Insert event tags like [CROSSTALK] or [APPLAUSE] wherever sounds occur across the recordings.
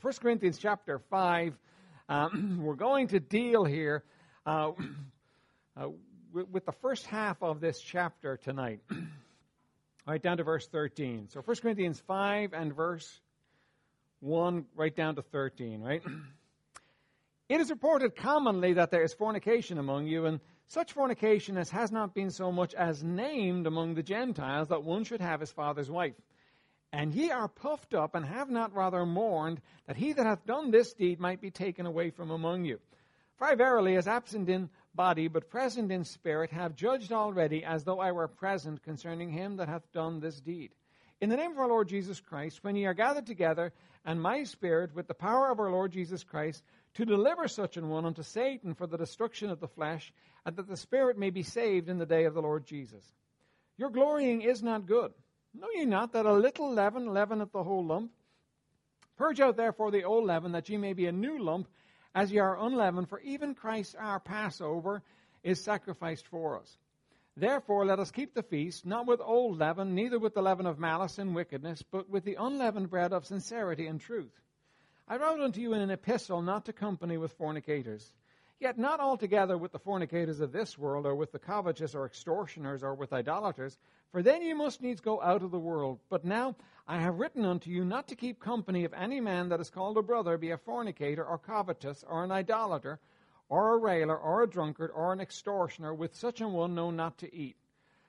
1 Corinthians chapter 5, um, [CLEARS THROAT] we're going to deal here uh, [CLEARS THROAT] uh, with, with, the first half of this chapter tonight. [CLEARS THROAT] right down to verse 13. So 1 Corinthians 5 and verse 1 right down to 13, right? It is reported commonly that there is fornication among you, and such fornication as has not been so much as named among the Gentiles that one should have his father's wife. And ye are puffed up, and have not rather mourned, that he that hath done this deed might be taken away from among you. For I verily, as absent in body, but present in spirit, have judged already, as though I were present, concerning him that hath done this deed. In the name of our Lord Jesus Christ, when ye are gathered together, and my spirit, with the power of our Lord Jesus Christ, to deliver such an one unto Satan for the destruction of the flesh, and that the spirit may be saved in the day of the Lord Jesus. Your glorying is not good. Know ye not that a little leaven leaveneth the whole lump? Purge out therefore the old leaven, that ye may be a new lump, as ye are unleavened, for even Christ our Passover is sacrificed for us. Therefore let us keep the feast, not with old leaven, neither with the leaven of malice and wickedness, but with the unleavened bread of sincerity and truth. I wrote unto you in an epistle not to company with fornicators Yet not altogether with the fornicators of this world, or with the covetous, or extortioners, or with idolaters, for then you must needs go out of the world. But now I have written unto you not to keep company of any man that is called a brother, be a fornicator, or covetous, or an idolater, or a railer, or a drunkard, or an extortioner, with such an one no not to eat.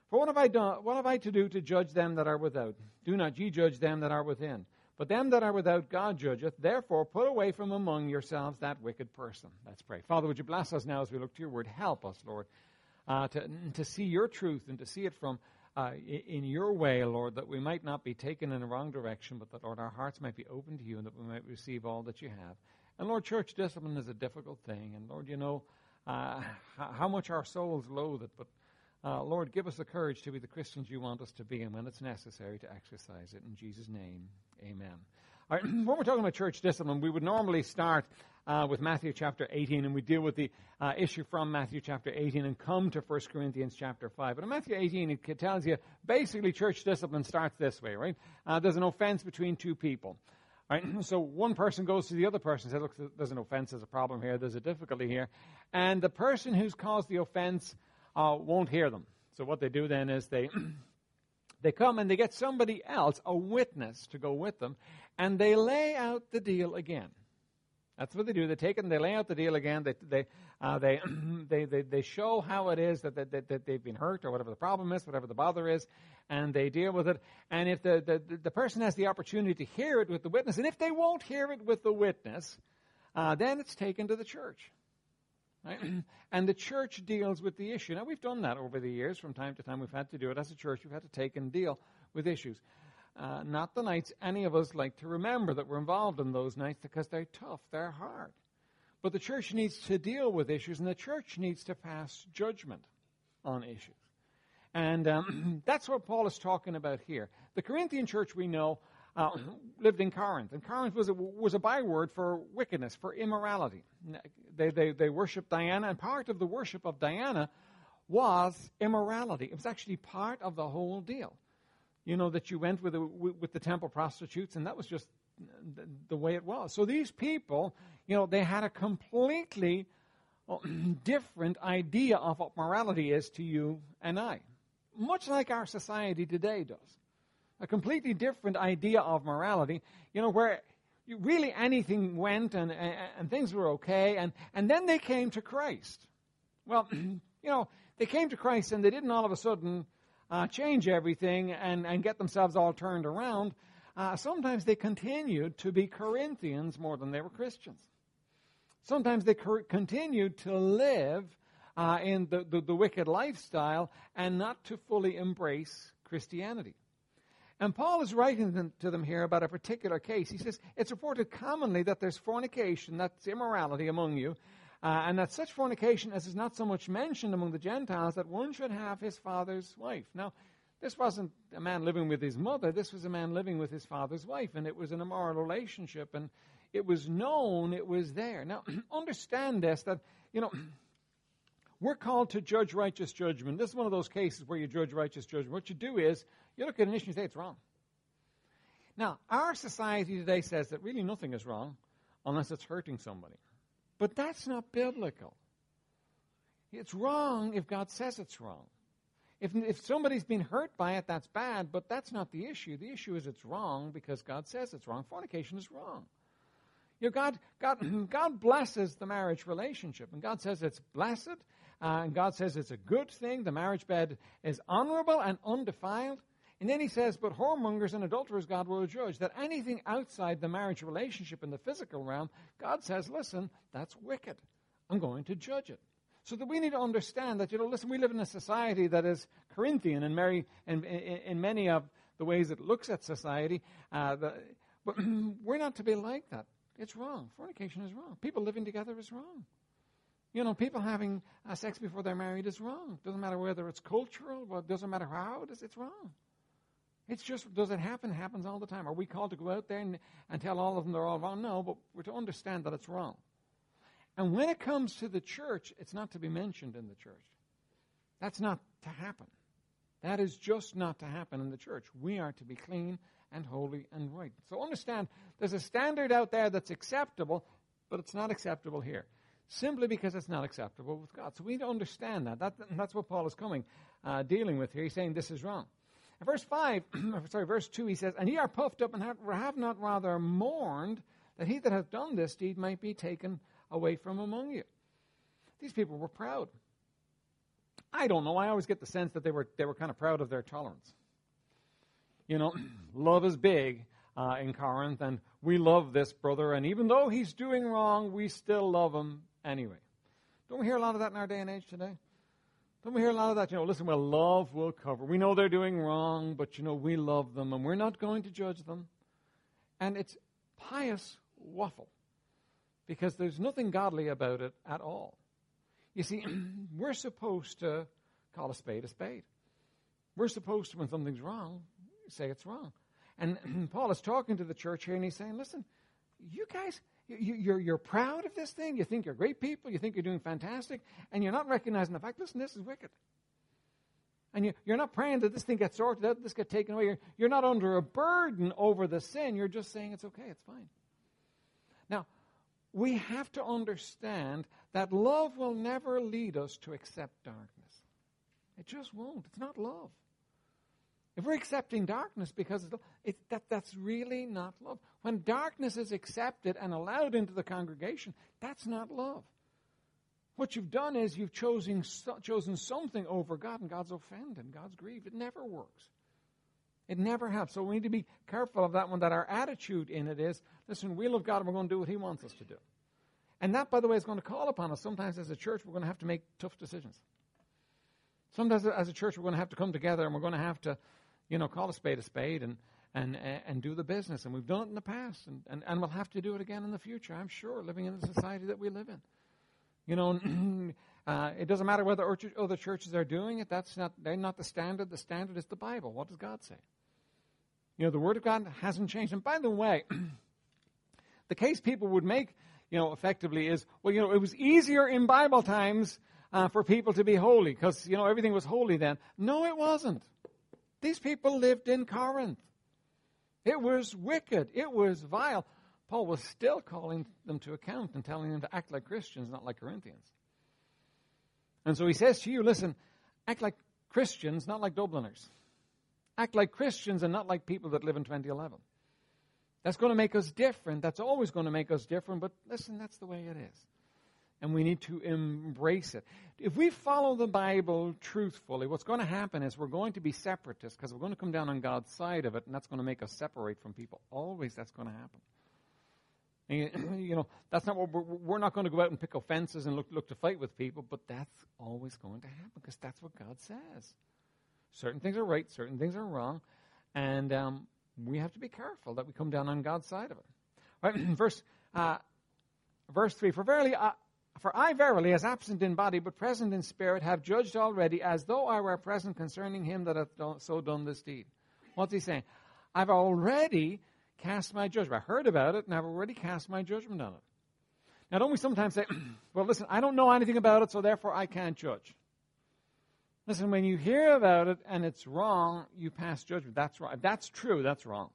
For what have I done? What have I to do to judge them that are without? Do not ye judge them that are within. But them that are without God judgeth. Therefore, put away from among yourselves that wicked person. Let's pray. Father, would you bless us now as we look to your word? Help us, Lord, uh, to, to see your truth and to see it from uh, in your way, Lord, that we might not be taken in the wrong direction, but that, Lord, our hearts might be open to you and that we might receive all that you have. And, Lord, church discipline is a difficult thing. And, Lord, you know uh, how much our souls loathe it, but uh, Lord, give us the courage to be the Christians you want us to be, and when it's necessary, to exercise it. In Jesus' name, amen. [CLEARS THROAT] When we're talking about church discipline, we would normally start uh, with Matthew chapter 18, and we deal with the uh, issue from Matthew chapter 18 and come to 1 Corinthians chapter 5. But in Matthew 18, it tells you basically church discipline starts this way, right? Uh, there's an offense between two people. Right? [CLEARS THROAT] So one person goes to the other person and says, look, there's an offense, there's a problem here, there's a difficulty here. And the person who's caused the offense uh, won't hear them. So what they do then is they [CLEARS THROAT] they come and they get somebody else, a witness, to go with them, and they lay out the deal again. That's what they do. They take it and they lay out the deal again. They they uh, they, [CLEARS THROAT] they, they they show how it is that, that, that they've been hurt or whatever the problem is, whatever the bother is, and they deal with it. And if the, the, the person has the opportunity to hear it with the witness, and if they won't hear it with the witness, uh, then it's taken to the church. Right? [CLEARS THROAT] And the church deals with the issue. Now, we've done that over the years. From time to time, we've had to do it as a church. We've had to take and deal with issues. Uh, not the nights any of us like to remember that we're involved in those nights because they're tough, they're hard. But the church needs to deal with issues, and the church needs to pass judgment on issues. And um, [CLEARS THROAT] that's what Paul is talking about here. The Corinthian church, we know, uh, lived in Corinth. And Corinth was a, was a byword for wickedness, for immorality. They, they, they worshiped Diana, and part of the worship of Diana was immorality. It was actually part of the whole deal. You know, that you went with the, with the temple prostitutes, and that was just the, the way it was. So these people, you know, they had a completely [CLEARS THROAT] different idea of what morality is to you and I, much like our society today does a completely different idea of morality, you know, where really anything went and, and, and things were okay, and, and then they came to Christ. Well, [CLEARS THROAT] you know, they came to Christ and they didn't all of a sudden uh, change everything and, and get themselves all turned around. Uh, sometimes they continued to be Corinthians more than they were Christians. Sometimes they cor- continued to live uh, in the, the, the wicked lifestyle and not to fully embrace Christianity. And Paul is writing to them here about a particular case. He says, It's reported commonly that there's fornication, that's immorality among you, uh, and that such fornication as is not so much mentioned among the Gentiles that one should have his father's wife. Now, this wasn't a man living with his mother, this was a man living with his father's wife, and it was an immoral relationship, and it was known, it was there. Now, [CLEARS THROAT] understand this that, you know, [CLEARS THROAT] we're called to judge righteous judgment. This is one of those cases where you judge righteous judgment. What you do is you look at an issue and say it's wrong. Now, our society today says that really nothing is wrong unless it's hurting somebody. But that's not biblical. It's wrong if God says it's wrong. If, if somebody's been hurt by it, that's bad, but that's not the issue. The issue is it's wrong because God says it's wrong. Fornication is wrong. You know, God, God, [CLEARS THROAT] God blesses the marriage relationship, and God says it's blessed, uh, and God says it's a good thing. The marriage bed is honorable and undefiled. And then he says, But whoremongers and adulterers God will judge. That anything outside the marriage relationship in the physical realm, God says, Listen, that's wicked. I'm going to judge it. So that we need to understand that, you know, listen, we live in a society that is Corinthian in, many, in, in, in many of the ways it looks at society. Uh, the, but [CLEARS THROAT] we're not to be like that. It's wrong. Fornication is wrong. People living together is wrong. You know, people having uh, sex before they're married is wrong. Doesn't matter whether it's cultural, but doesn't matter how it is, it's wrong. It's just, does it happen? It happens all the time. Are we called to go out there and, and tell all of them they're all wrong? No, but we're to understand that it's wrong. And when it comes to the church, it's not to be mentioned in the church. That's not to happen. That is just not to happen in the church. We are to be clean and holy and right. So understand, there's a standard out there that's acceptable, but it's not acceptable here. Simply because it's not acceptable with God. So we need to understand that. that that's what Paul is coming, uh, dealing with here. He's saying this is wrong. Verse 5, [CLEARS THROAT] sorry, verse 2, he says, And ye are puffed up and have, have not rather mourned that he that hath done this deed might be taken away from among you. These people were proud. I don't know. I always get the sense that they were, they were kind of proud of their tolerance. You know, [CLEARS THROAT] love is big uh, in Corinth, and we love this brother, and even though he's doing wrong, we still love him anyway. Don't we hear a lot of that in our day and age today? Don't we hear a lot of that? You know, listen, well, love will cover. We know they're doing wrong, but, you know, we love them, and we're not going to judge them. And it's pious waffle because there's nothing godly about it at all. You see, [CLEARS THROAT] we're supposed to call a spade a spade. We're supposed to, when something's wrong, say it's wrong. And [CLEARS THROAT] Paul is talking to the church here, and he's saying, listen, you guys, you're, you're proud of this thing. You think you're great people. You think you're doing fantastic. And you're not recognizing the fact, listen, this is wicked. And you, are not praying that this thing gets sorted out, this gets taken away. You're, you're not under a burden over the sin. You're just saying it's okay, it's fine. Now, we have to understand that love will never lead us to accept darkness. It just won't. It's not love. If we're accepting darkness because it, that, that's really not love. When darkness is accepted and allowed into the congregation, that's not love. What you've done is you've chosen, chosen something over God, and God's offended, and God's grieved. It never works. It never has. So we need to be careful of that one, that our attitude in it is, listen, we love God and we're going to do what He wants us to do. And that, by the way, is going to call upon us. Sometimes as a church, we're going to have to make tough decisions. Sometimes as a church, we're going to have to come together and we're going to have to, you know, call a spade a spade and, and, and do the business. And we've done it in the past and, and, and we'll have to do it again in the future, I'm sure, living in the society that we live in. You know, [CLEARS THROAT] uh, it doesn't matter whether other churches are doing it. That's not, they're not the standard. The standard is the Bible. What does God say? You know, the Word of God hasn't changed. And by the way, [CLEARS THROAT] the case people would make, you know, effectively is, well, you know, it was easier in Bible times uh, for people to be holy because, you know, everything was holy then. No, it wasn't. These people lived in Corinth. It was wicked. It was vile. Paul was still calling them to account and telling them to act like Christians, not like Corinthians. And so he says to you, listen, act like Christians, not like Dubliners act like Christians and not like people that live in 2011. That's going to make us different. That's always going to make us different. But listen, that's the way it is. And we need to embrace it. If we follow the Bible truthfully, what's going to happen is we're going to be separatists because we're going to come down on God's side of it, and that's going to make us separate from people. Always that's going to happen. And, [CLEARS THROAT] you know, that's not what we're, we're, not going to go out and pick offenses and look, look to fight with people, but that's always going to happen because that's what God says. Certain things are right, certain things are wrong, and um, we have to be careful that we come down on God's side of it. Right, [CLEARS THROAT] verse uh, verse three: For verily, uh, for I verily, as absent in body but present in spirit, have judged already, as though I were present concerning him that hath so done this deed. What's he saying? I've already cast my judgment. I heard about it, and I've already cast my judgment on it. Now, don't we sometimes say, [CLEARS THROAT] well, listen, I don't know anything about it, so therefore I can't judge? Listen, when you hear about it and it's wrong, you pass judgment. That's. If that's true, that's wrong.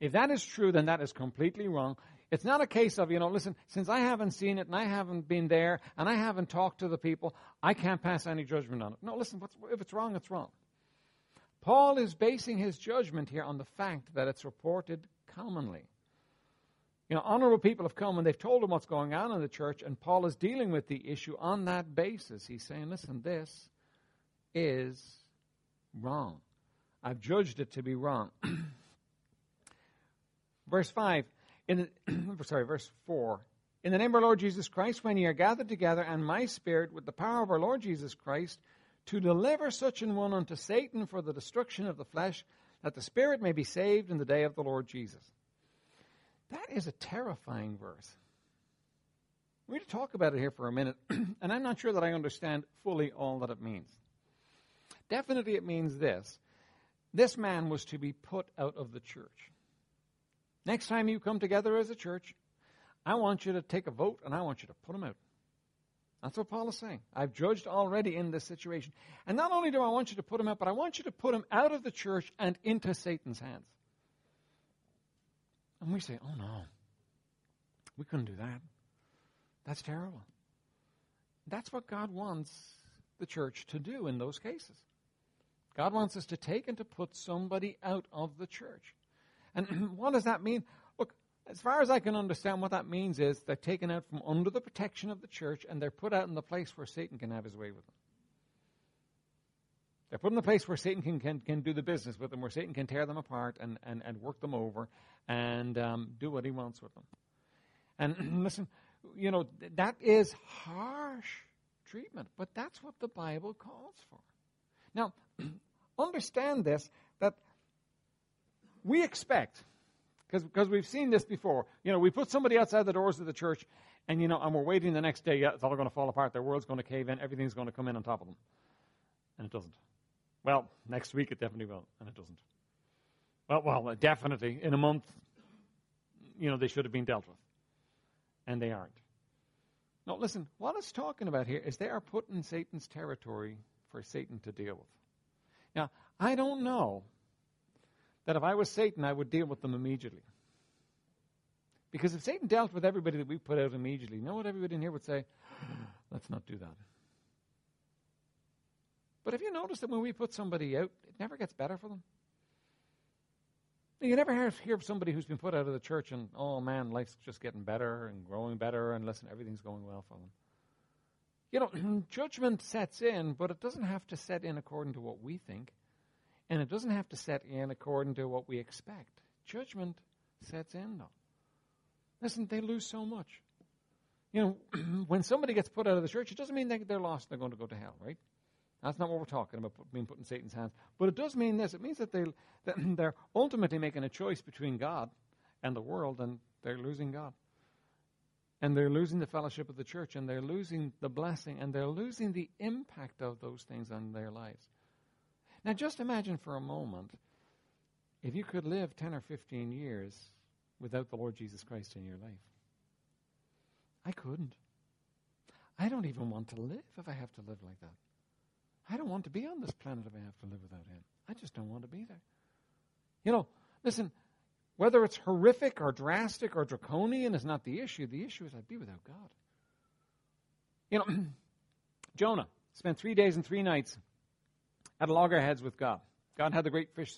If that is true, then that is completely wrong. It's not a case of, you know, listen, since I haven't seen it and I haven't been there and I haven't talked to the people, I can't pass any judgment on it. No, listen, if it's wrong, it's wrong. Paul is basing his judgment here on the fact that it's reported commonly. You know, honorable people have come and they've told him what's going on in the church, and Paul is dealing with the issue on that basis. He's saying, listen, this is wrong. I've judged it to be wrong. [CLEARS THROAT] verse 5, in the, [CLEARS THROAT] sorry, verse 4. In the name of our Lord Jesus Christ, when ye are gathered together, and my spirit, with the power of our Lord Jesus Christ, to deliver such an one unto Satan for the destruction of the flesh, that the spirit may be saved in the day of the Lord Jesus. That is a terrifying verse. We need to talk about it here for a minute, [CLEARS THROAT] and I'm not sure that I understand fully all that it means. Definitely, it means this this man was to be put out of the church. Next time you come together as a church, I want you to take a vote and I want you to put them out. That's what Paul is saying. I've judged already in this situation. And not only do I want you to put them out, but I want you to put them out of the church and into Satan's hands. And we say, oh no, we couldn't do that. That's terrible. That's what God wants the church to do in those cases. God wants us to take and to put somebody out of the church. And [CLEARS THROAT] what does that mean? Look, as far as I can understand, what that means is they're taken out from under the protection of the church and they're put out in the place where Satan can have his way with them. They're put in the place where Satan can, can, can do the business with them, where Satan can tear them apart and, and, and work them over and um, do what he wants with them. And [CLEARS THROAT] listen, you know, that is harsh treatment, but that's what the Bible calls for. Now, [CLEARS THROAT] understand this we expect, because we've seen this before, you know, we put somebody outside the doors of the church, and, you know, and we're waiting the next day, yeah, it's all going to fall apart, their world's going to cave in, everything's going to come in on top of them. And it doesn't. Well, next week it definitely will, and it doesn't. Well, well, definitely in a month, you know, they should have been dealt with, and they aren't. No, listen. What it's talking about here is they are put in Satan's territory for Satan to deal with. Now, I don't know that if I was Satan, I would deal with them immediately. Because if Satan dealt with everybody that we put out immediately, you know what everybody in here would say? [GASPS] Let's not do that. But have you noticed that when we put somebody out, it never gets better for them? You never hear, hear of somebody who's been put out of the church and, oh man, life's just getting better and growing better and listen, everything's going well for them. You know, [CLEARS THROAT] judgment sets in, but it doesn't have to set in according to what we think. And it doesn't have to set in according to what we expect. Judgment sets in, though. Listen, they lose so much. You know, [CLEARS THROAT] when somebody gets put out of the church, it doesn't mean they're lost, they're going to go to hell, right? That's not what we're talking about, being put in Satan's hands. But it does mean this. It means that, they, [CLEARS THROAT] that they're ultimately making a choice between God and the world, and they're losing God. And they're losing the fellowship of the church, and they're losing the blessing, and they're losing the impact of those things on their lives. Now, just imagine for a moment if you could live 10 or 15 years without the Lord Jesus Christ in your life. I couldn't. I don't even want to live if I have to live like that. I don't want to be on this planet if I have to live without Him. I just don't want to be there. You know, listen, whether it's horrific or drastic or draconian is not the issue. The issue is I'd be without God. You know, [CLEARS THROAT] Jonah spent three days and three nights at loggerheads with God. God had the great fish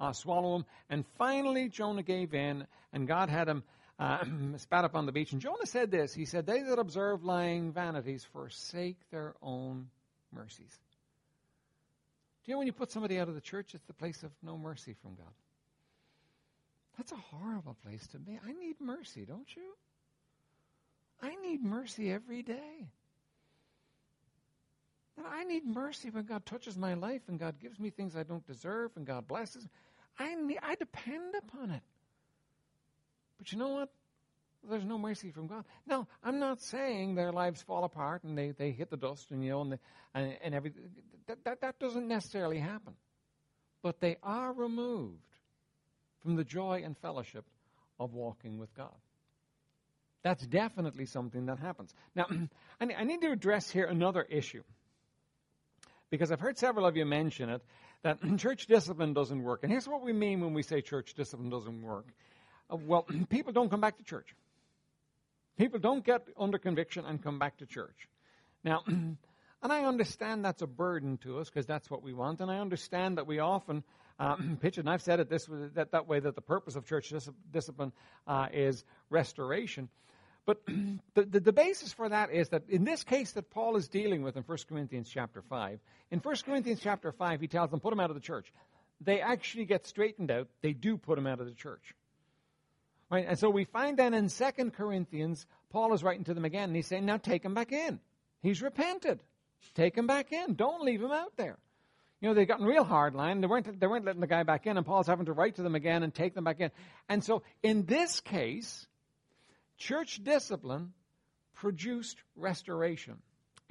uh, swallow him, and finally Jonah gave in, and God had him uh, [CLEARS THROAT] spat up on the beach. And Jonah said this He said, They that observe lying vanities forsake their own mercies. Do you know when you put somebody out of the church, it's the place of no mercy from God? That's a horrible place to be. I need mercy, don't you? I need mercy every day. And I need mercy when God touches my life and God gives me things I don't deserve and God blesses. I need, I depend upon it. But you know what? There's no mercy from God. Now, I'm not saying their lives fall apart and they, they hit the dust and you know and, they, and, and everything. That, that, that doesn't necessarily happen. But they are removed from the joy and fellowship of walking with God. That's definitely something that happens. Now, [CLEARS THROAT] I need to address here another issue. Because I've heard several of you mention it that [CLEARS THROAT] church discipline doesn't work. And here's what we mean when we say church discipline doesn't work. Uh, well, [CLEARS THROAT] people don't come back to church. People don't get under conviction and come back to church. Now, [CLEARS THROAT] and I understand that's a burden to us because that's what we want. And I understand that we often um, pitch it, and I've said it this that, that way that the purpose of church dis- discipline uh, is restoration. But [CLEARS THROAT] the, the, the, basis for that is that in this case that Paul is dealing with in 1 Corinthians chapter 5, in 1 Corinthians chapter 5, he tells them, put them out of the church. They actually get straightened out. They do put them out of the church. Right? And so we find then in 2 Corinthians, Paul is writing to them again, and he's saying, now take him back in. He's repented. Take him back in. Don't leave him out there. You know, they've gotten real hard line. They weren't, they weren't letting the guy back in, and Paul's having to write to them again and take them back in. And so in this case, church discipline produced restoration.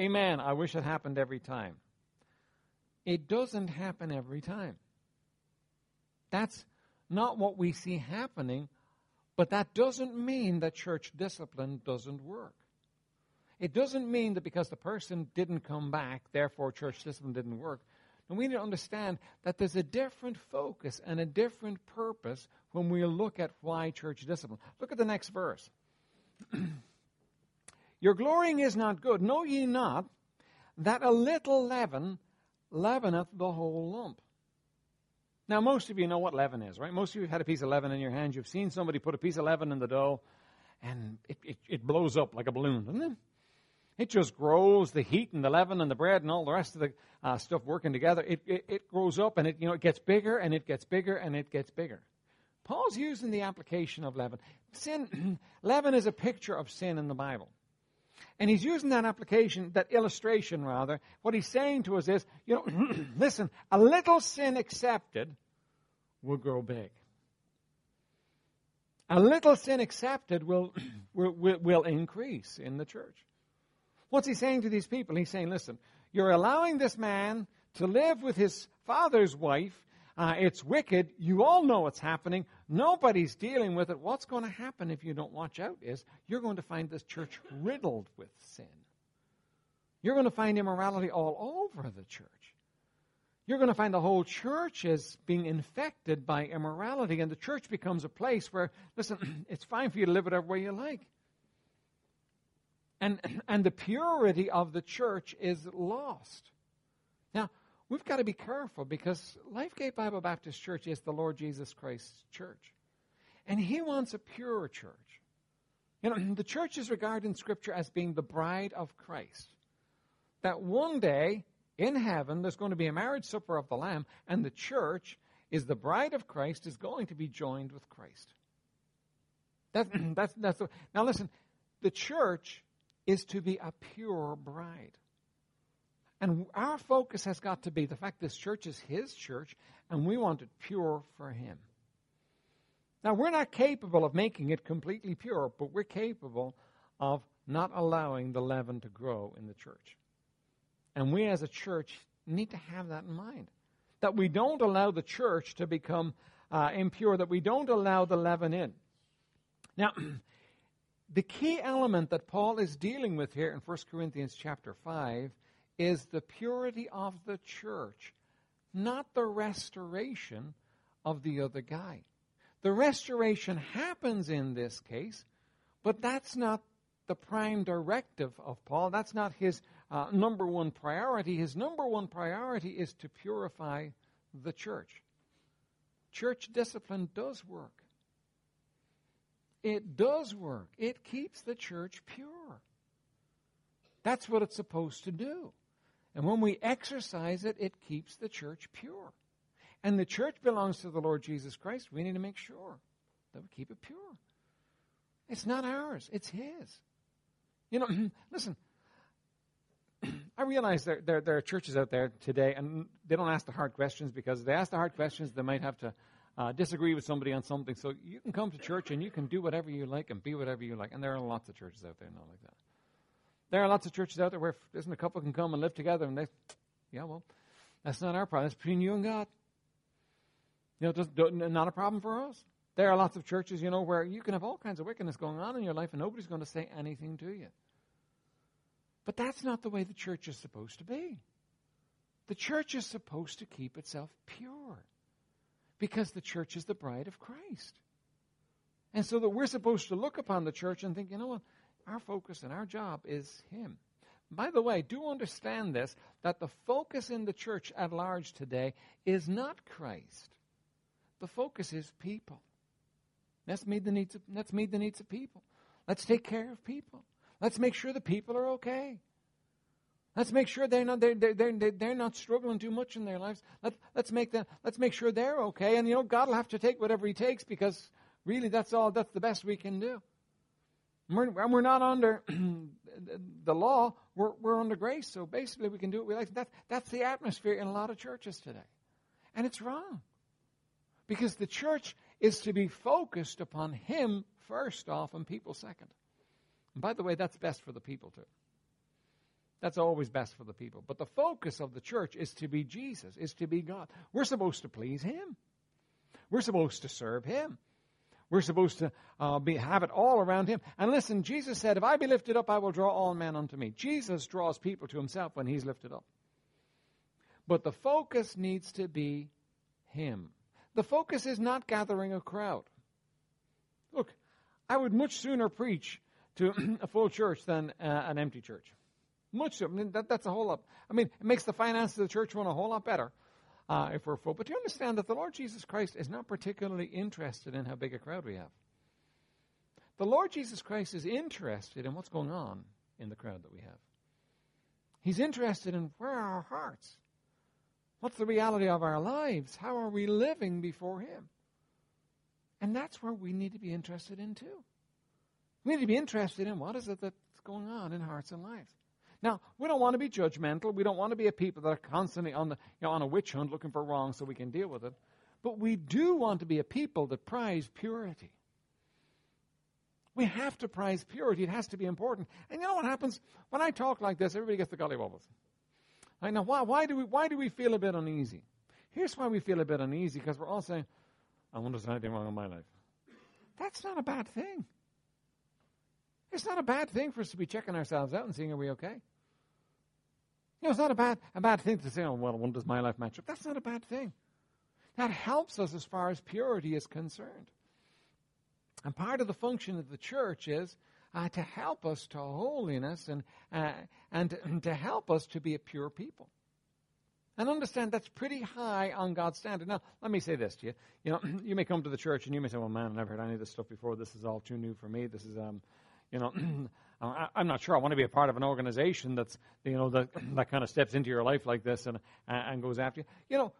Amen. I wish it happened every time. It doesn't happen every time. That's not what we see happening, but that doesn't mean that church discipline doesn't work. It doesn't mean that because the person didn't come back, therefore church discipline didn't work. And we need to understand that there's a different focus and a different purpose when we look at why church discipline. Look at the next verse. [CLEARS THROAT] Your glorying is not good. Know ye not that a little leaven leaveneth the whole lump? Now, most of you know what leaven is, right? Most of you have had a piece of leaven in your hand. You've seen somebody put a piece of leaven in the dough, and it, it, it blows up like a balloon, doesn't it? It just grows. The heat and the leaven and the bread and all the rest of the uh, stuff working together. It, it, it grows up and it you know it gets bigger and it gets bigger and it gets bigger. Paul's using the application of leaven. Sin, [CLEARS THROAT] leaven is a picture of sin in the Bible. And he's using that application, that illustration rather. What he's saying to us is, you know, [CLEARS THROAT] listen, a little sin accepted will grow big. A little sin accepted [CLEARS THROAT] will, will, will increase in the church. What's he saying to these people? He's saying, listen, you're allowing this man to live with his father's wife uh, it's wicked. You all know what's happening. Nobody's dealing with it. What's going to happen if you don't watch out is you're going to find this church riddled with sin. You're going to find immorality all over the church. You're going to find the whole church is being infected by immorality, and the church becomes a place where, listen, [CLEARS THROAT] it's fine for you to live whatever way you like. And, [CLEARS THROAT] and the purity of the church is lost. We've got to be careful because Lifegate Bible Baptist Church is the Lord Jesus Christ's church. And He wants a pure church. You know, [CLEARS THROAT] the church is regarded in Scripture as being the bride of Christ. That one day in heaven there's going to be a marriage supper of the Lamb, and the church is the bride of Christ, is going to be joined with Christ. That, [CLEARS THROAT] that's, that's, the, now listen, the church is to be a pure bride. And our focus has got to be the fact this church is His church, and we want it pure for Him. Now, we're not capable of making it completely pure, but we're capable of not allowing the leaven to grow in the church. And we as a church need to have that in mind. That we don't allow the church to become uh, impure, that we don't allow the leaven in. Now, [CLEARS THROAT] the key element that Paul is dealing with here in 1 Corinthians chapter 5 is the purity of the church, not the restoration of the other guy. The restoration happens in this case, but that's not the prime directive of Paul. That's not his uh, number one priority. His number one priority is to purify the church. Church discipline does work. It does work. It keeps the church pure. That's what it's supposed to do. And when we exercise it, it keeps the church pure. And the church belongs to the Lord Jesus Christ. We need to make sure that we keep it pure. It's not ours, it's His. You know, [CLEARS THROAT] listen, [CLEARS THROAT] I realize there, there, there, are churches out there today, and they don't ask the hard questions because if they ask the hard questions, they might have to uh, disagree with somebody on something. So you can come to church and you can do whatever you like and be whatever you like. And there are lots of churches out there not like that. There are lots of churches out there where isn't a couple can come and live together and they, yeah, well, that's not our problem. That's between you and God. You know, just, not a problem for us. There are lots of churches, you know, where you can have all kinds of wickedness going on in your life and nobody's going to say anything to you. But that's not the way the church is supposed to be. The church is supposed to keep itself pure because the church is the bride of Christ. And so that we're supposed to look upon the church and think, you know what? Our focus and our job is Him. By the way, do understand this that the focus in the church at large today is not Christ. The focus is people. Let's meet the needs of, let's meet the needs of people. Let's take care of people. Let's make sure the people are okay. Let's make sure they're not they're, they're, they're, they're not struggling too much in their lives. Let, let's make them let's make sure they're okay. And you know, God will have to take whatever He takes because really that's all that's the best we can do. We're, we're not under [CLEARS THROAT] the law, we're, we're under grace. So basically we can do what we like. That, that's the atmosphere in a lot of churches today. And it's wrong. Because the church is to be focused upon Him first off and people second. And by the way, that's best for the people too. That's always best for the people. But the focus of the church is to be Jesus, is to be God. We're supposed to please Him. We're supposed to serve Him. We're supposed to uh, be, have it all around Him. And listen, Jesus said, If I be lifted up, I will draw all men unto me. Jesus draws people to Himself when He's lifted up. But the focus needs to be Him. The focus is not gathering a crowd. Look, I would much sooner preach to [CLEARS THROAT] a full church than uh, an empty church. Much so. I mean, that, that's a whole lot. I mean, it makes the finances of the church run a whole lot better uh, if we're full. But you understand that the Lord Jesus Christ is not particularly interested in how big a crowd we have. The Lord Jesus Christ is interested in what's going on in the crowd that we have. He's interested in where are our hearts? What's the reality of our lives? How are we living before Him? And that's where we need to be interested in too. We need to be interested in what is it that's going on in hearts and lives. Now, we don't want to be judgmental. We don't want to be a people that are constantly on, the, you know, on a witch hunt looking for wrong so we can deal with it. But we do want to be a people that prize purity. We have to prize purity. It has to be important. And you know what happens? When I talk like this, everybody gets the golly wobbles. I know why, why, do we, why do we feel a bit uneasy? Here's why we feel a bit uneasy because we're all saying, I wonder if there's anything wrong in my life. That's not a bad thing. It's not a bad thing for us to be checking ourselves out and seeing are we okay. Know, it's not a bad, a bad thing to say, oh, well, when does my life match up? That's not a bad thing. That helps us as far as purity is concerned. And part of the function of the church is uh, to help us to holiness and, uh, and to, to help us to be a pure people. And understand that's pretty high on God's standard. Now, let me say this to you. You know, [CLEARS THROAT] you may come to the church and you may say, well, man, I've never heard any of this stuff before. This is all too new for me. This is, um, you know, [CLEARS THROAT] I, am not sure I want to be a part of an organization that's, you know, that, [CLEARS THROAT] that kind of steps into your life like this and, and goes after you. You know,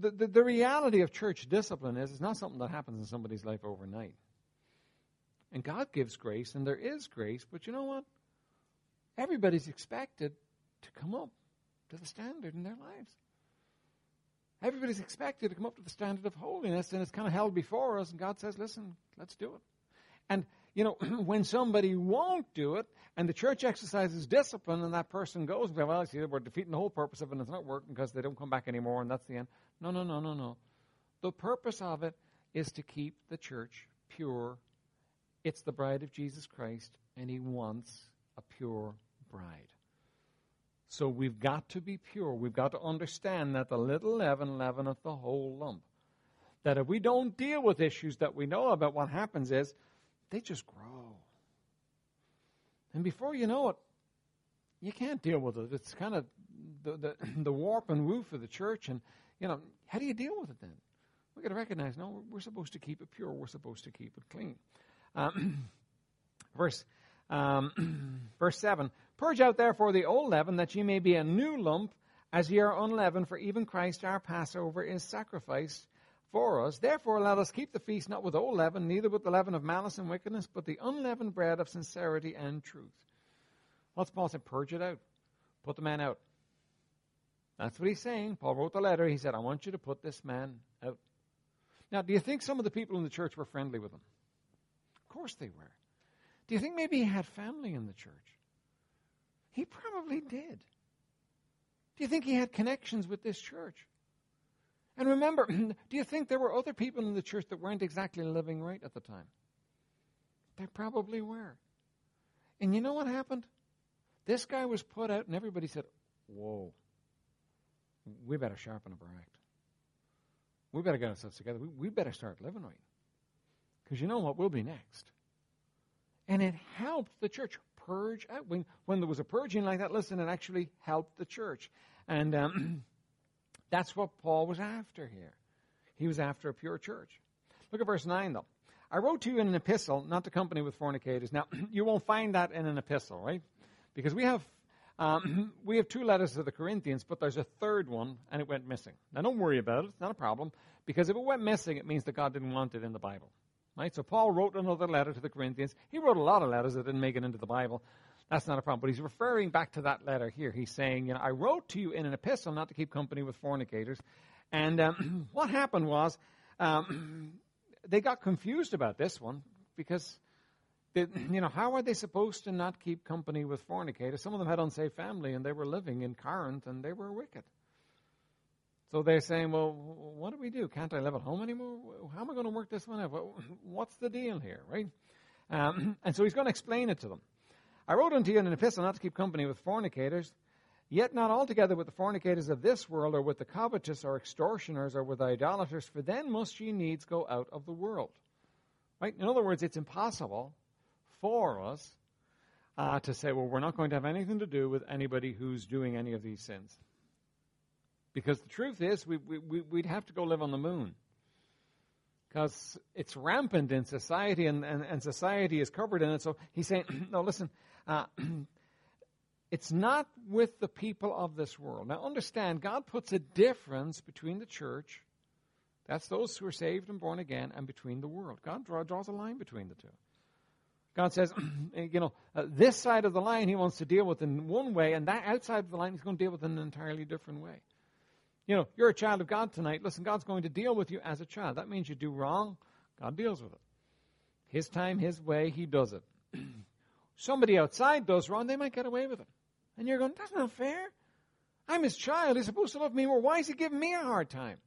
the, the, the reality of church discipline is it's not something that happens in somebody's life overnight. And God gives grace, and there is grace, but you know what? Everybody's expected to come up to the standard in their lives. Everybody's expected to come up to the standard of holiness, and it's kind of held before us, and God says, listen, let's do it. And you know, [CLEARS THROAT] when somebody won't do it and the church exercises discipline and that person goes, well, see, we're defeating the whole purpose of it and it's not working because they don't come back anymore and that's the end. No, no, no, no, no. The purpose of it is to keep the church pure. It's the bride of Jesus Christ and he wants a pure bride. So we've got to be pure. We've got to understand that the little leaven leaveneth the whole lump. That if we don't deal with issues that we know about, what happens is they just grow. And before you know it, you can't deal with it. It's kind of the, the, [CLEARS THROAT] the warp and woof of the church. And, you know, how do you deal with it then? We've got to recognize, no, we're supposed to keep it pure. We're supposed to keep it clean. Um, [CLEARS THROAT] verse, um, [CLEARS THROAT] verse 7 Purge out therefore the old leaven, that ye may be a new lump, as ye are unleavened, for even Christ our Passover is sacrificed for us. Therefore, let us keep the feast not with old leaven, neither with the leaven of malice and wickedness, but the unleavened bread of sincerity and truth. What's Paul said? Purge it out. Put the man out. That's what he's saying. Paul wrote the letter. He said, I want you to put this man out. Now, do you think some of the people in the church were friendly with him? Of course they were. Do you think maybe he had family in the church? He probably did. Do you think he had connections with this church? And remember, [CLEARS THROAT] do you think there were other people in the church that weren't exactly living right at the time? There probably were. And you know what happened? This guy was put out, and everybody said, Whoa. we better sharpen up our act. We better get ourselves together. We, we better start living right. Because you know what will be next. And it helped the church purge out. When, when there was a purging like that, listen, it actually helped the church. And um, [CLEARS THROAT] that's what Paul was after here. He was after a pure church. Look at verse 9, though. I wrote to you in an epistle, not to company with fornicators. Now, [CLEARS THROAT] you won't find that in an epistle, right? Because we have um, [CLEARS THROAT] we have two letters to the Corinthians, but there's a third one, and it went missing. Now, don't worry about it; it's not a problem, because if it went missing, it means that God didn't want it in the Bible, right? So Paul wrote another letter to the Corinthians. He wrote a lot of letters that didn't make it into the Bible. That's not a problem. But he's referring back to that letter here. He's saying, you know, I wrote to you in an epistle not to keep company with fornicators. And um, [CLEARS THROAT] what happened was um, [CLEARS THROAT] they got confused about this one because, they, [CLEARS THROAT] you know, how are they supposed to not keep company with fornicators? Some of them had unsafe family and they were living in Corinth and they were wicked. So they're saying, well, what do we do? Can't I live at home anymore? How am I going to work this one out? What's the deal here, right? Um, and so he's going to explain it to them. I wrote unto you in an epistle not to keep company with fornicators, yet not altogether with the fornicators of this world, or with the covetous, or extortioners, or with idolaters, for then must ye needs go out of the world. Right? In other words, it's impossible for us uh, to say, well, we're not going to have anything to do with anybody who's doing any of these sins. Because the truth is, we, we, we'd have to go live on the moon because it's rampant in society and, and, and, society is covered in it. So he's saying, [CLEARS THROAT] no, listen, uh, [CLEARS THROAT] it's not with the people of this world. Now, understand, God puts a difference between the church, that's those who are saved and born again, and between the world. God draw, draws a line between the two. God says, [CLEARS THROAT] you know, uh, this side of the line he wants to deal with in one way, and that outside of the line he's going to deal with in an entirely different way. You know, you're a child of God tonight. Listen, God's going to deal with you as a child. That means you do wrong, God deals with it. His time, His way, He does it. [CLEARS THROAT] Somebody outside does wrong, they might get away with it. And you're going, that's not fair. I'm His child. He's supposed to love me more. Why is He giving me a hard time?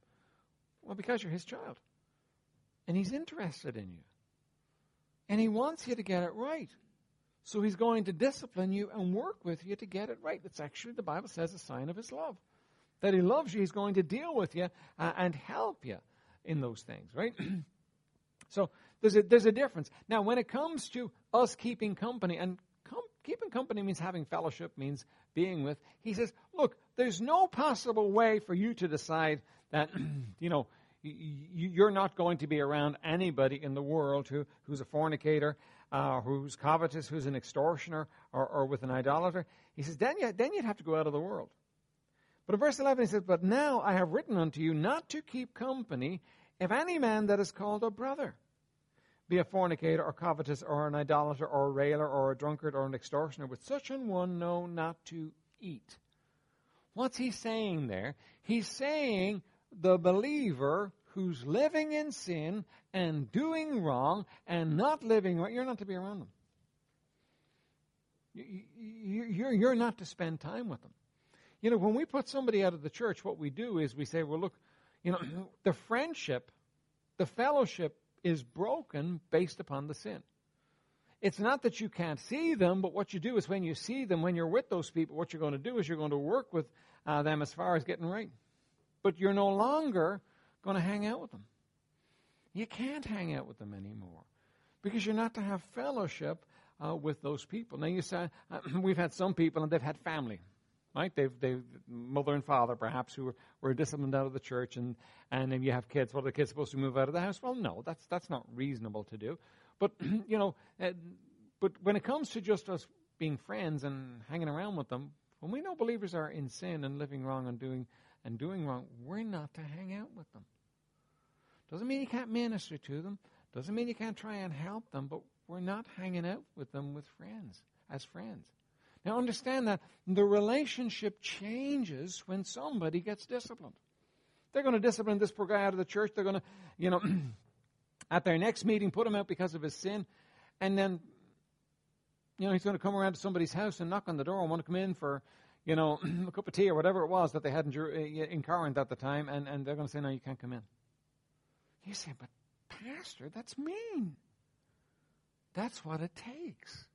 Well, because you're His child. And He's interested in you. And He wants you to get it right. So He's going to discipline you and work with you to get it right. That's actually, the Bible says, a sign of His love that He loves you, He's going to deal with you uh, and help you in those things, right? [CLEARS THROAT] so there's a, there's a difference. Now, when it comes to us keeping company, and com- keeping company means having fellowship, means being with, He says, look, there's no possible way for you to decide that, [CLEARS THROAT] you know, you're not going to be around anybody in the world who, who's a fornicator, uh, who's covetous, who's an extortioner, or, or with an idolater. He says, then, you, then you'd have to go out of the world. But in verse 11 he says, But now I have written unto you not to keep company if any man that is called a brother be a fornicator or covetous or an idolater or a railer or a drunkard or an extortioner, with such an one no not to eat. What's he saying there? He's saying the believer who's living in sin and doing wrong and not living right, you're not to be around them. You're not to spend time with them. You know, when we put somebody out of the church, what we do is we say, well, look, you know, [CLEARS THROAT] the friendship, the fellowship is broken based upon the sin. It's not that you can't see them, but what you do is when you see them, when you're with those people, what you're going to do is you're going to work with uh, them as far as getting right. But you're no longer going to hang out with them. You can't hang out with them anymore because you're not to have fellowship uh, with those people. Now, you say, uh, [CLEARS THROAT] we've had some people and they've had family right? They've, they've mother and father perhaps who were, were disciplined out of the church, and and then you have kids. What are the kids supposed to move out of the house? Well, no, that's that's not reasonable to do. But [CLEARS THROAT] you know, uh, but when it comes to just us being friends and hanging around with them, when we know believers are in sin and living wrong and doing and doing wrong, we're not to hang out with them. Doesn't mean you can't minister to them. Doesn't mean you can't try and help them, but we're not hanging out with them with friends as friends. Now understand that the relationship changes when somebody gets disciplined. They're going to discipline this poor guy out of the church. They're going to, you know, [CLEARS THROAT] at their next meeting, put him out because of his sin. And then, you know, he's going to come around to somebody's house and knock on the door and want to come in for, you know, [CLEARS THROAT] a cup of tea or whatever it was that they had in, uh, in Corinth at the time. And, and they're going to say, no, you can't come in. You say, but Pastor, that's mean. That's what it takes.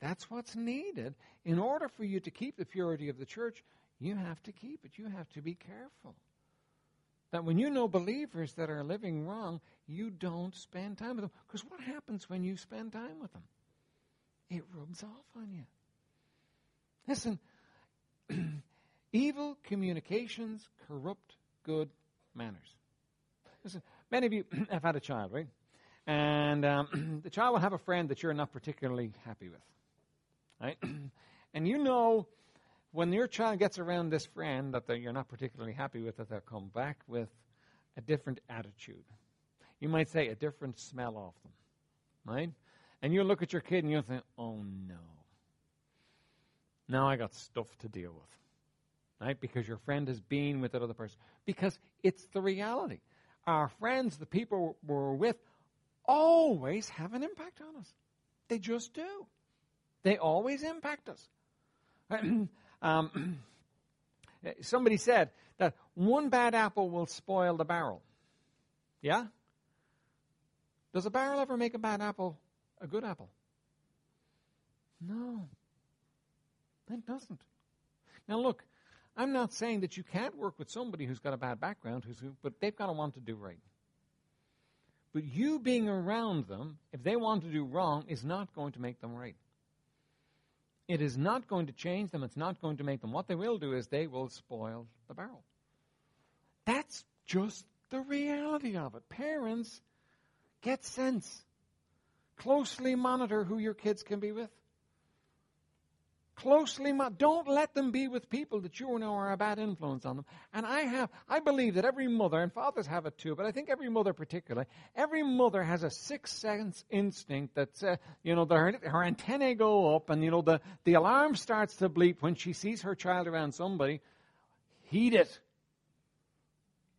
That's what's needed. In order for you to keep the purity of the church, you have to keep it. You have to be careful. That when you know believers that are living wrong, you don't spend time with them. Because what happens when you spend time with them? It rubs off on you. Listen, [CLEARS THROAT] evil communications corrupt good manners. Listen, many of you [CLEARS THROAT] have had a child, right? And um, [CLEARS THROAT] the child will have a friend that you're not particularly happy with, right? [CLEARS THROAT] and you know when your child gets around this friend that you're not particularly happy with, that they'll come back with a different attitude. You might say a different smell off them, right? And you look at your kid and you'll think, oh no. Now I got stuff to deal with, right? Because your friend has been with that other person. Because it's the reality. Our friends, the people we're with, always have an impact on us. They just do. They always impact us. [CLEARS THROAT] Um, [CLEARS THROAT] somebody said that one bad apple will spoil the barrel. Yeah? Does a barrel ever make a bad apple a good apple? No. It doesn't. Now, look, I'm not saying that you can't work with somebody who's got a bad background, who's, but they've got to want to do right. But you being around them, if they want to do wrong, is not going to make them right. It is not going to change them. It's not going to make them. What they will do is they will spoil the barrel. That's just the reality of it. Parents, get sense. Closely monitor who your kids can be with closely don't let them be with people that you know are a bad influence on them. And i have i believe that every mother and fathers have it too but i think every mother particularly every mother has a sixth sense instinct that uh, you know the, her, her antennae go up and you know the, the alarm starts to bleep when she sees her child around somebody. Heed it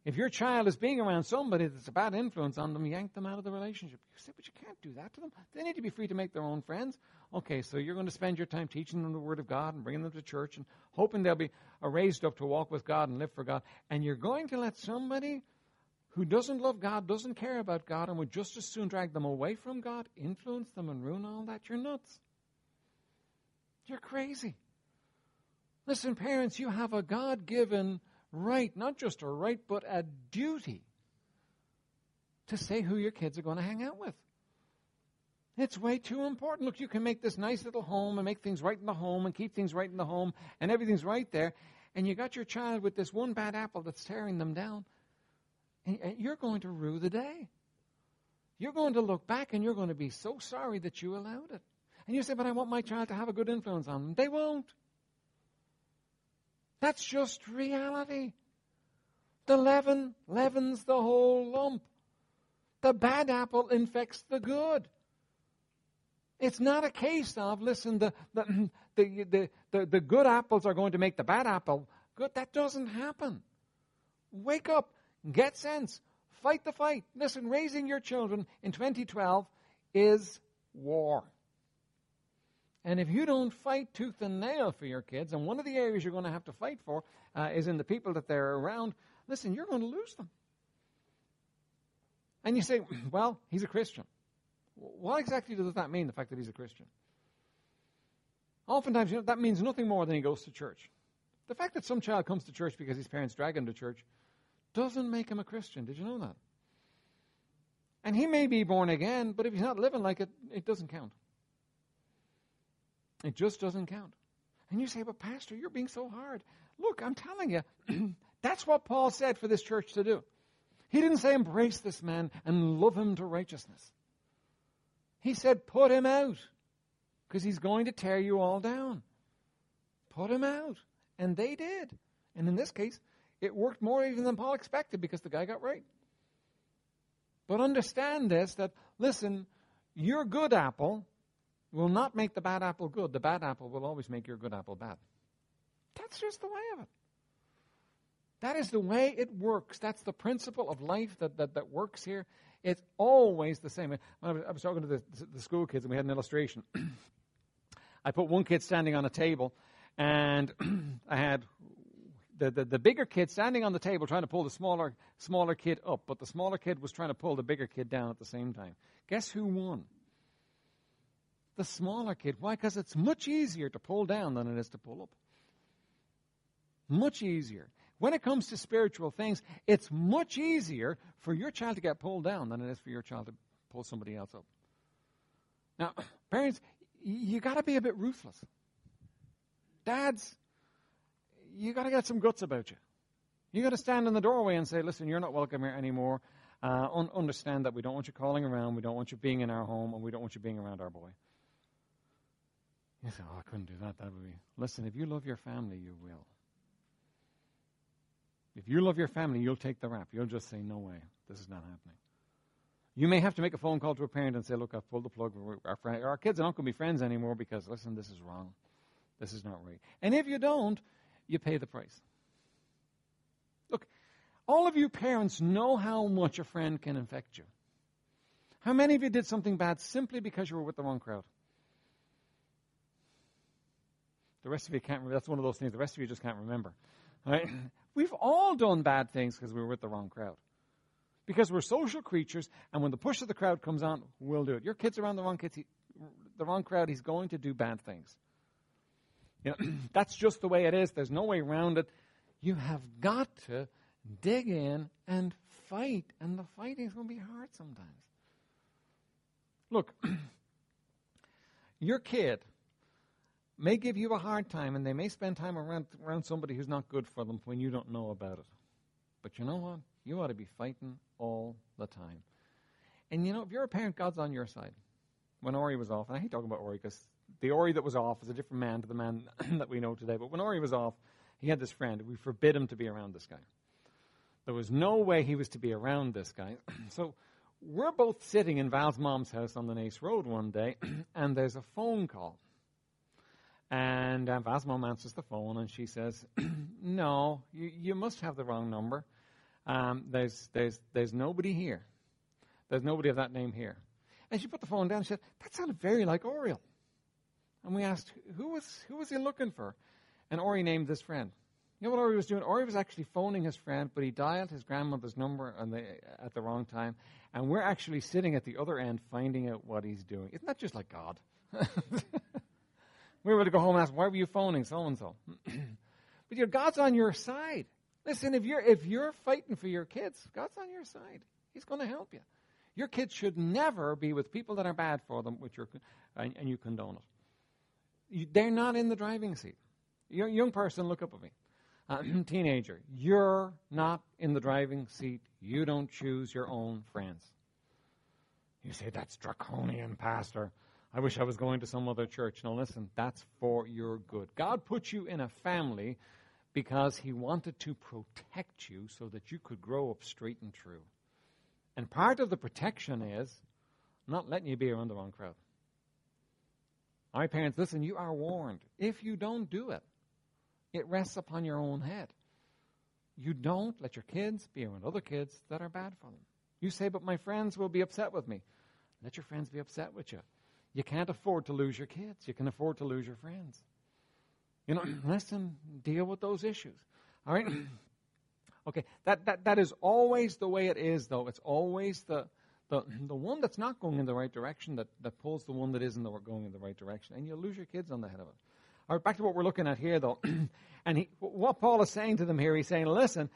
if your child is being around somebody that's a bad influence on them, yank them out of the relationship. You say, but you can't do that to them. They need to be free to make their own friends. Okay, so you're going to spend your time teaching them the Word of God and bringing them to church and hoping they'll be uh, raised up to walk with God and live for God. And you're going to let somebody who doesn't love God, doesn't care about God, and would just as soon drag them away from God, influence them, and ruin all that. You're nuts. You're crazy. Listen, parents, you have a God given right, not just a right, but a duty to say who your kids are going to hang out with. It's way too important. Look, you can make this nice little home and make things right in the home and keep things right in the home and everything's right there. And you got your child with this one bad apple that's tearing them down. And you're going to rue the day. You're going to look back and you're going to be so sorry that you allowed it. And you say, but I want my child to have a good influence on them. They won't. That's just reality. The leaven leavens the whole lump. The bad apple infects the good. It's not a case of, listen, the, [CLEARS THROAT] the, the, the, the, good apples are going to make the bad apple good. That doesn't happen. Wake up, get sense, fight the fight. Listen, raising your children in 2012 is war. And if you don't fight tooth and nail for your kids, and one of the areas you're going to have to fight for uh, is in the people that they're around, listen, you're going to lose them. And you say, [CLEARS THROAT] well, he's a Christian. What exactly does that mean, the fact that he's a Christian? Oftentimes, you know, that means nothing more than he goes to church. The fact that some child comes to church because his parents drag him to church doesn't make him a Christian. Did you know that? And he may be born again, but if he's not living like it, it doesn't count. It just doesn't count. And you say, but Pastor, you're being so hard. Look, I'm telling you, [CLEARS THROAT] that's what Paul said for this church to do. He didn't say embrace this man and love him to righteousness. He said put him out because he's going to tear you all down. Put him out. And they did. And in this case, it worked more even than Paul expected because the guy got right. But understand this that, listen, your good apple will not make the bad apple good. The bad apple will always make your good apple bad. That's just the way of it. That is the way it works. That's the principle of life that, that, that works here. It's always the same. I was, I was talking to the, the school kids, and we had an illustration. [CLEARS THROAT] I put one kid standing on a table, and [CLEARS THROAT] I had the, the, the, bigger kid standing on the table trying to pull the smaller, smaller kid up, but the smaller kid was trying to pull the bigger kid down at the same time. Guess who won? The smaller kid. Why? Because it's much easier to pull down than it is to pull up. Much easier. When it comes to spiritual things, it's much easier for your child to get pulled down than it is for your child to pull somebody else up. Now, [CLEARS THROAT] parents, you got to be a bit ruthless. Dads, you got to get some guts about you. You got to stand in the doorway and say, "Listen, you're not welcome here anymore. Uh, un- understand that we don't want you calling around, we don't want you being in our home, and we don't want you being around our boy." You say, "Oh, I couldn't do that. That would be." Listen, if you love your family, you will. If you love your family, you'll take the rap. You'll just say, "No way, this is not happening." You may have to make a phone call to a parent and say, "Look, I've pulled the plug. Our, friend, our kids are not going to be friends anymore because, listen, this is wrong. This is not right." And if you don't, you pay the price. Look, all of you parents know how much a friend can infect you. How many of you did something bad simply because you were with the wrong crowd? The rest of you can't remember. That's one of those things. The rest of you just can't remember. Right? [CLEARS THROAT] We've all done bad things because we were with the wrong crowd. Because we're social creatures, and when the push of the crowd comes on, we'll do it. Your kid's around the wrong kids, he, the wrong crowd. He's going to do bad things. You know, [CLEARS THROAT] that's just the way it is. There's no way around it. You have got to dig in and fight, and the fighting is going to be hard sometimes. Look, [CLEARS THROAT] your kid may give you a hard time, and they may spend time around, around somebody who's not good for them when you don't know about it. But you know what? You ought to be fighting all the time. And you know, if you're a parent, God's on your side. When Ori was off, and I hate talking about Ori because the Ori that was off is a different man to the man [CLEARS THROAT] that we know today. But when Ori was off, he had this friend. We forbid him to be around this guy. There was no way he was to be around this guy. [CLEARS THROAT] so we're both sitting in Val's mom's house on the Nace Road one day, [CLEARS THROAT] and there's a phone call. And uh, Val's mom answers the phone, and she says, [CLEARS THROAT] "No, you, you must have the wrong number. Um, there's there's there's nobody here. There's nobody of that name here." And she put the phone down. and She said, "That sounded very like Oriel." And we asked, "Who was who was he looking for?" And Ori named this friend. You know what Ori was doing? Ori was actually phoning his friend, but he dialed his grandmother's number the, at the wrong time. And we're actually sitting at the other end finding out what he's doing. Isn't that just like God? [LAUGHS] we were to go home and ask, why were you phoning so and so? But your God's on your side. Listen, if you're if you're fighting for your kids, God's on your side. He's going to help you. Your kids should never be with people that are bad for them, which you're, and, and you condone it. You, they're not in the driving seat. Young person, look up at me. Uh, [CLEARS THROAT] teenager, you're not in the driving seat. You don't choose your own friends. You say, that's draconian, Pastor. I wish I was going to some other church. No, listen, that's for your good. God put you in a family because He wanted to protect you so that you could grow up straight and true. And part of the protection is not letting you be around the wrong crowd. My parents, listen, you are warned. If you don't do it, it rests upon your own head. You don't let your kids be around other kids that are bad for them. You say, but my friends will be upset with me. Let your friends be upset with you. You can't afford to lose your kids. You can afford to lose your friends. You know, [CLEARS THROAT] listen, deal with those issues. All right? [CLEARS THROAT] okay, that, that, that is always the way it is, though. It's always the, the, the one that's not going in the right direction that, that pulls the one that is in the, going in the right direction. And you lose your kids on the head of it. All right, back to what we're looking at here, though. [CLEARS THROAT] and he, what Paul is saying to them here, he's saying, listen,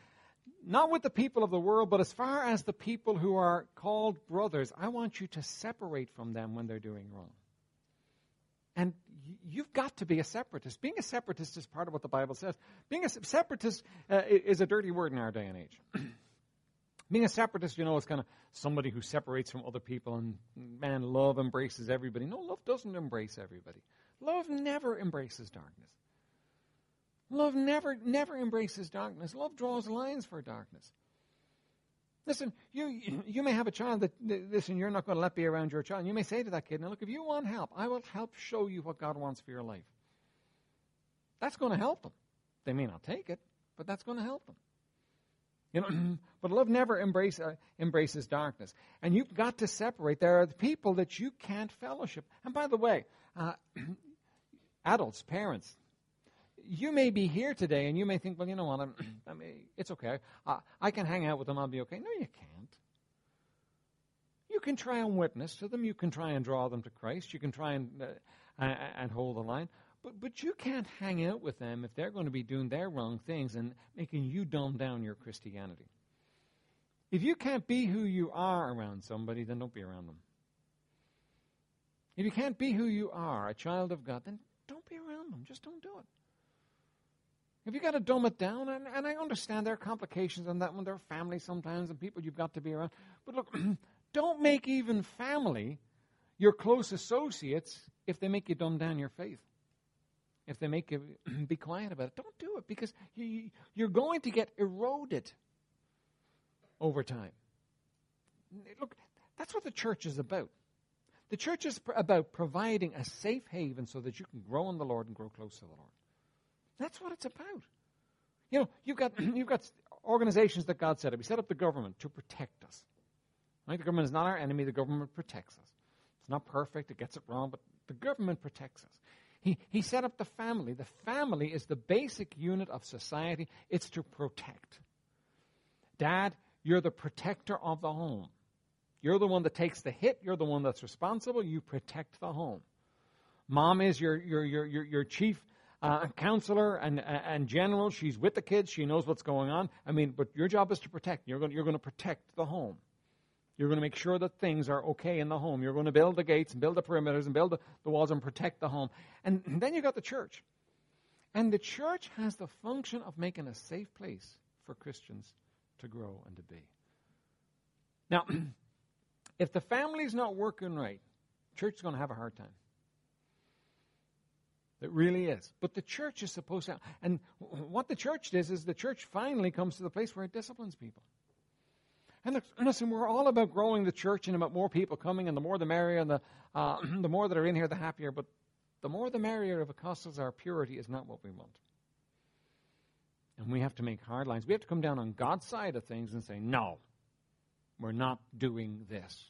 not with the people of the world, but as far as the people who are called brothers, I want you to separate from them when they're doing wrong. And you've got to be a separatist. Being a separatist is part of what the Bible says. Being a separatist uh, is a dirty word in our day and age. [CLEARS THROAT] Being a separatist, you know, is kind of somebody who separates from other people, and man, love embraces everybody. No, love doesn't embrace everybody. Love never embraces darkness. Love never, never embraces darkness. Love draws lines for darkness. Listen, you, you may have a child that, listen, you're not going to let be around your child. You may say to that kid, now look, if you want help, I will help show you what God wants for your life. That's going to help them. They may not take it, but that's going to help them. You know, [CLEARS THROAT] but love never embrace, uh, embraces darkness. And you've got to separate. There are the people that you can't fellowship. And by the way, uh, [CLEARS THROAT] adults, parents, you may be here today and you may think, well, you know what, I'm, [CLEARS THROAT] I mean, it's okay. Uh, I can hang out with them. I'll be okay. No, you can't. You can try and witness to them. You can try and draw them to Christ. You can try and, uh, and hold the line. But, but you can't hang out with them if they're going to be doing their wrong things and making you dumb down your Christianity. If you can't be who you are around somebody, then don't be around them. If you can't be who you are, a child of God, then don't be around them. Just don't do it. If you've got to dumb it down, and, and I understand there are complications on that when there are family sometimes and people you've got to be around. But look, [CLEARS THROAT] don't make even family your close associates if they make you dumb down your faith. If they make you [CLEARS THROAT] be quiet about it, don't do it because you, you're going to get eroded over time. Look, that's what the church is about. The church is pr- about providing a safe haven so that you can grow in the Lord and grow close to the Lord. That's what it's about. You know, you've got [CLEARS THROAT] you've got organizations that God set up. He set up the government to protect us. Right? The government is not our enemy. The government protects us. It's not perfect. It gets it wrong, but the government protects us. He, he set up the family. The family is the basic unit of society. It's to protect. Dad, you're the protector of the home. You're the one that takes the hit. You're the one that's responsible. You protect the home. Mom is your, your, your, your, your chief uh, counselor and, and general. She's with the kids. She knows what's going on. I mean, but your job is to protect. You're going, you're going to protect the home. You're going to make sure that things are okay in the home. You're going to build the gates and build the perimeters and build the, the walls and protect the home. And [CLEARS THROAT] then you've got the church. And the church has the function of making a safe place for Christians to grow and to be. Now, [CLEARS THROAT] if the family's not working right, church is going to have a hard time. It really is. But the church is supposed to. And what the church does is the church finally comes to the place where it disciplines people. And listen, we're all about growing the church and about more people coming, and the more the merrier, and the, uh, [CLEARS THROAT] the more that are in here, the happier. But the more the merrier if it costs our purity is not what we want. And we have to make hard lines. We have to come down on God's side of things and say, no, we're not doing this.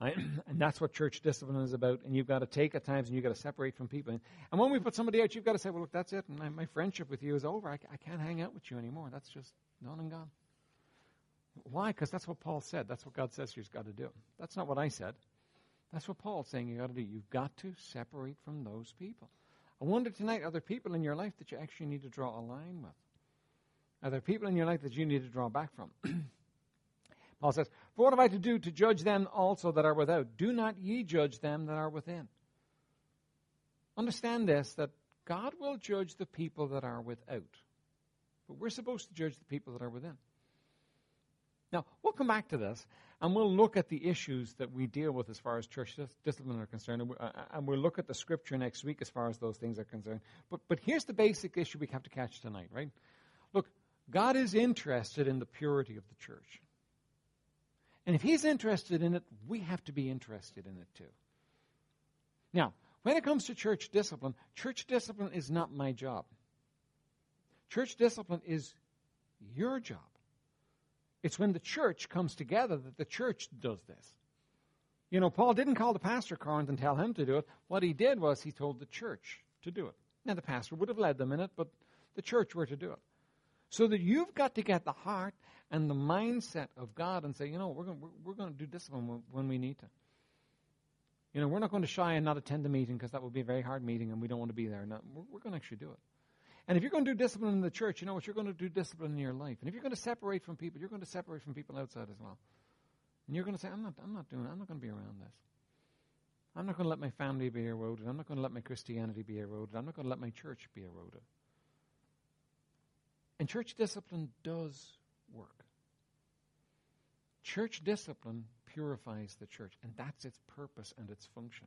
[CLEARS THROAT] And that's what church discipline is about. And you've got to take at times and you've got to separate from people. And when we put somebody out, you've got to say, well, look, that's it. My, my friendship with you is over. I, I can't hang out with you anymore. That's just done and gone. Why? Because that's what Paul said. That's what God says you've got to do. That's not what I said. That's what Paul's saying you've got to do. You've got to separate from those people. I wonder tonight, are there people in your life that you actually need to draw a line with? Are there people in your life that you need to draw back from? [CLEARS THROAT] Paul says, For what have I to do to judge them also that are without? Do not ye judge them that are within. Understand this, that God will judge the people that are without. But we're supposed to judge the people that are within. Now, we'll come back to this, and we'll look at the issues that we deal with as far as church discipline are concerned, and uh, we'll look at the scripture next week as far as those things are concerned. But, but here's the basic issue we have to catch tonight, right? Look, God is interested in the purity of the church. And if He's interested in it, we have to be interested in it too. Now, when it comes to church discipline, church discipline is not my job. Church discipline is your job. It's when the church comes together that the church does this. You know, Paul didn't call the pastor Corinth and tell him to do it. What he did was he told the church to do it. Now, the pastor would have led them in it, but the church were to do it. So that you've got to get the heart and the mindset of God and say, you know, we're going, we're, we're going to do discipline when, when we need to. You know, we're not going to shy and not attend the meeting because that would be a very hard meeting and we don't want to be there. No, we're, we're going to actually do it. And if you're going to do discipline in the church, you know what? You're going to do discipline in your life. And if you're going to separate from people, you're going to separate from people outside as well. And you're going to say, I'm not, I'm not doing it. I'm not going to be around this. I'm not going to let my family be eroded. I'm not going to let my Christianity be eroded. I'm not going to let my church be eroded. And church discipline does work. Church discipline purifies the church, and that's its purpose and its function.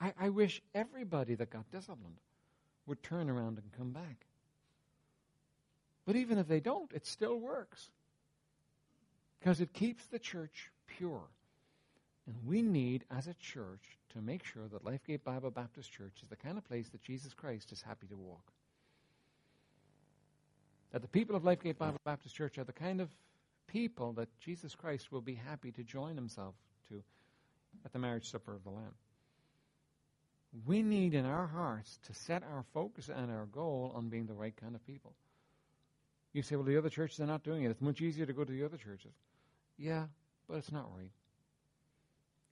I, I wish everybody that got disciplined would turn around and come back. But even if they don't, it still works. Because it keeps the church pure. And we need, as a church, to make sure that Lifegate Bible Baptist Church is the kind of place that Jesus Christ is happy to walk. That the people of Lifegate Bible Baptist Church are the kind of people that Jesus Christ will be happy to join himself to at the marriage supper of the Lamb we need in our hearts to set our focus and our goal on being the right kind of people. You say, well, the other churches are not doing it. It's much easier to go to the other churches. Yeah, but it's not right.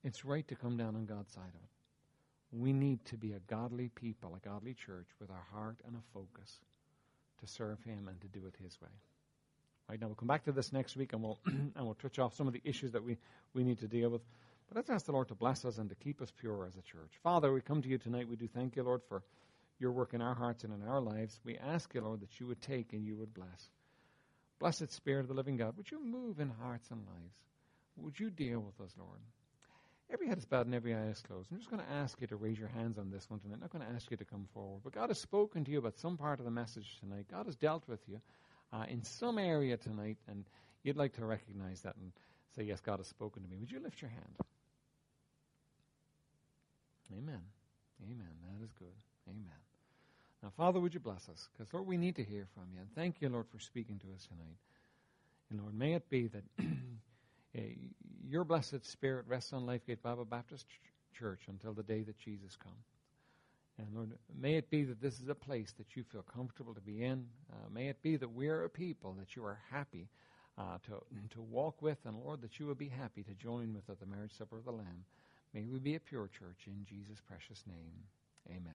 It's right to come down on God's side of it. We need to be a godly people, a godly church with our heart and a focus to serve Him and to do it His way. Right now, we'll come back to this next week and we'll [CLEARS THROAT] and we'll touch off some of the issues that we, we need to deal with. But let's ask the Lord to bless us and to keep us pure as a church. Father, we come to you tonight. We do thank you, Lord, for your work in our hearts and in our lives. We ask you, Lord, that you would take and you would bless. Blessed Spirit of the living God, would you move in hearts and lives? Would you deal with us, Lord? Every head is bowed and every eye is closed. I'm just going to ask you to raise your hands on this one tonight. I'm not going to ask you to come forward. But God has spoken to you about some part of the message tonight. God has dealt with you uh, in some area tonight, and you'd like to recognize that and say, Yes, God has spoken to me. Would you lift your hand? Amen. Amen. That is good. Amen. Now, Father, would you bless us? Because, Lord, we need to hear from you. And thank you, Lord, for speaking to us tonight. And, Lord, may it be that [CLEARS THROAT] your blessed Spirit rests on Lifegate Bible Baptist Church until the day that Jesus comes. And, Lord, may it be that this is a place that you feel comfortable to be in. Uh, may it be that we're a people that you are happy uh, to, to walk with. And, Lord, that you will be happy to join with at the marriage supper of the Lamb. May we be a pure church in Jesus' precious name. Amen.